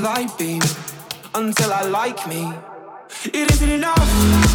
light beam until I like me. It isn't enough.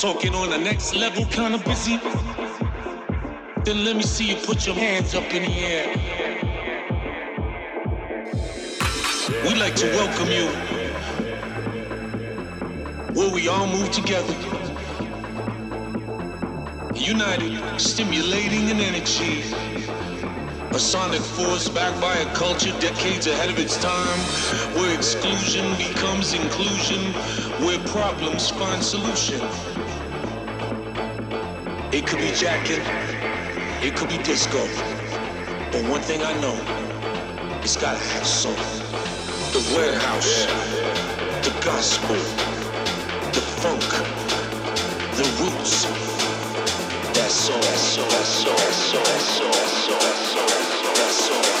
Talking on the next level, kinda busy. Then let me see you put your hands up in the air. We like to welcome you where we all move together. United, stimulating an energy A sonic force backed by a culture decades ahead of its time, where exclusion becomes inclusion, where problems find solution. It could be jacking, it could be disco, but one thing I know, it's gotta have soul. The warehouse, the gospel, the funk, the roots. That's soul, that's soul, that's soul, that's soul, that's soul, that's soul, that's soul.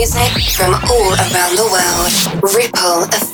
Music from all around the world. Ripple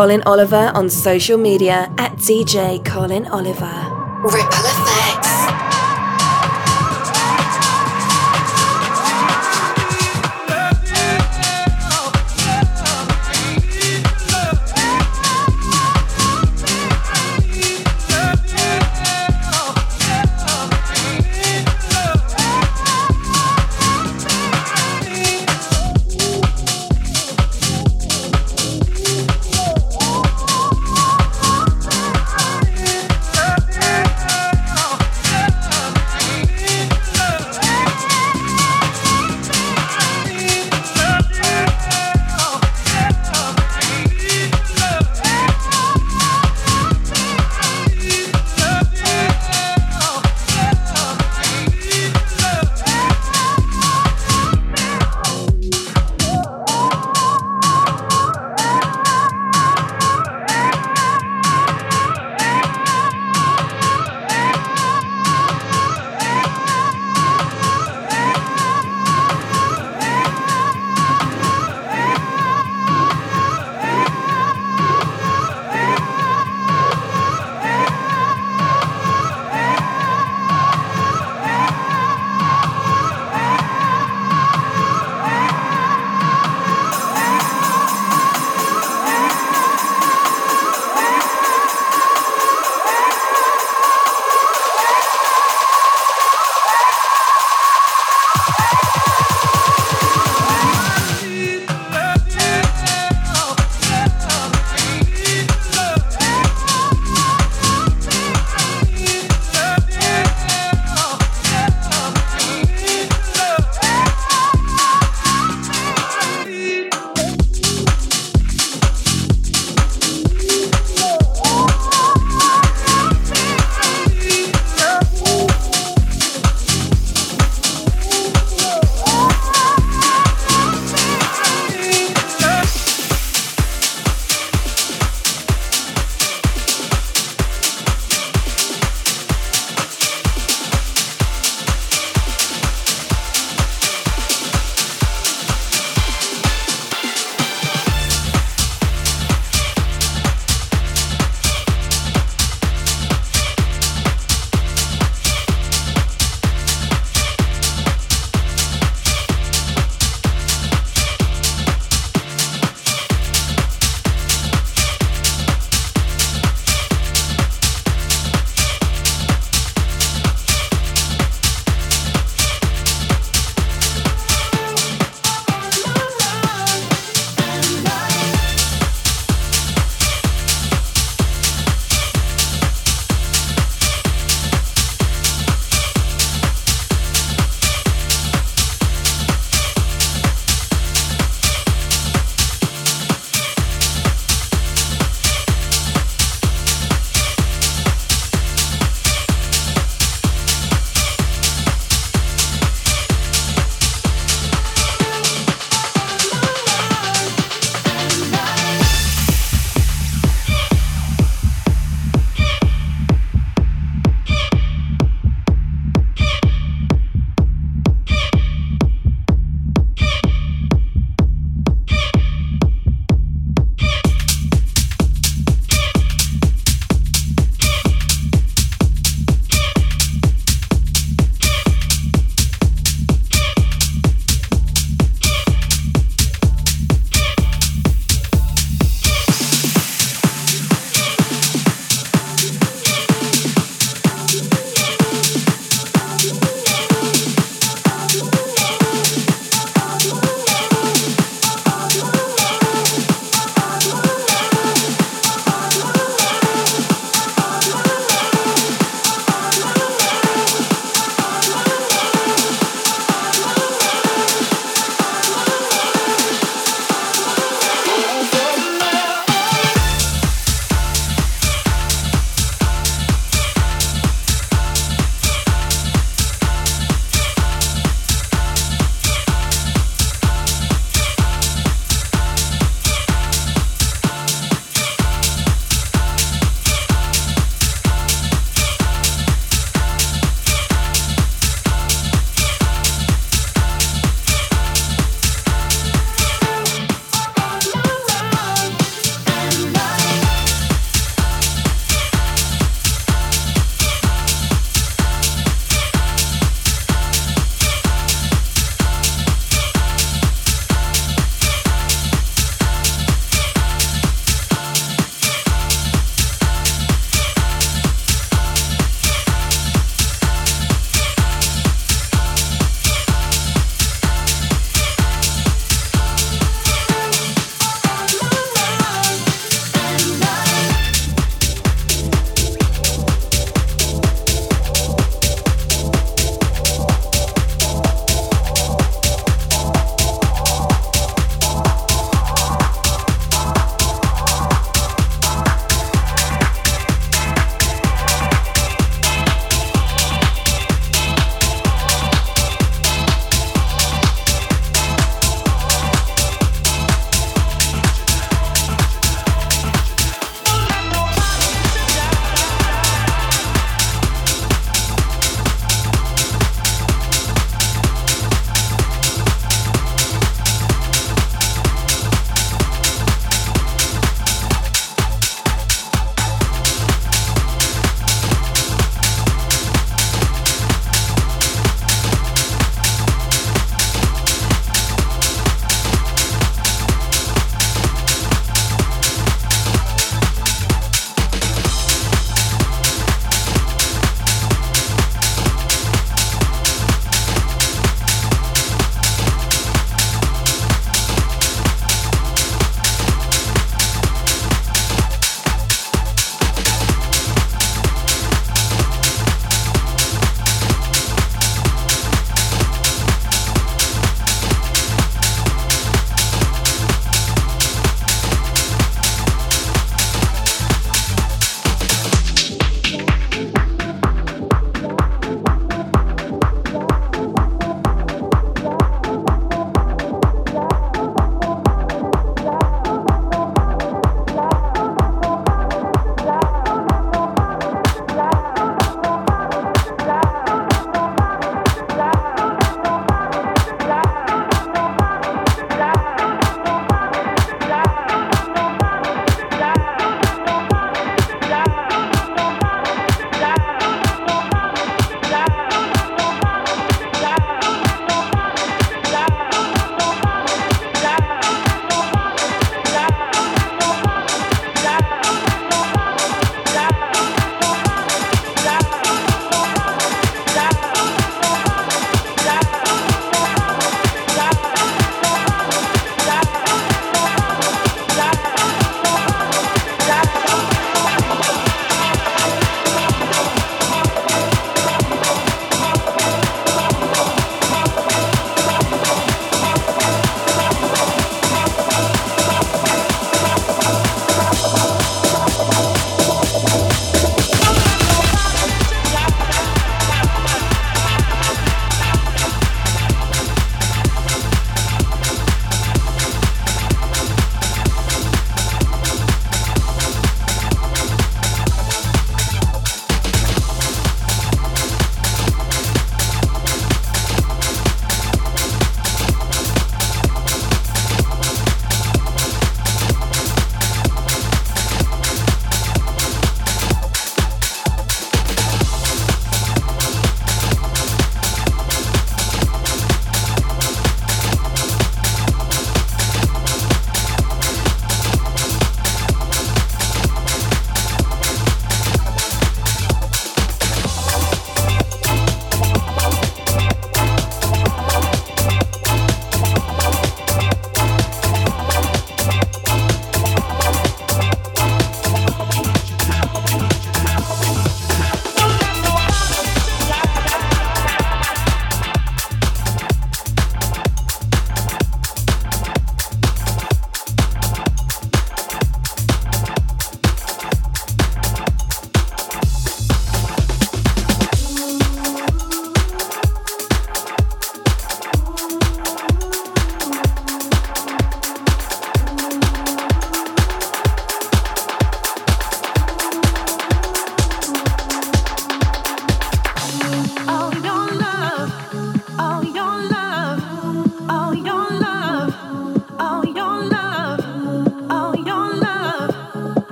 Colin Oliver on social media at DJ Colin Oliver. Ripple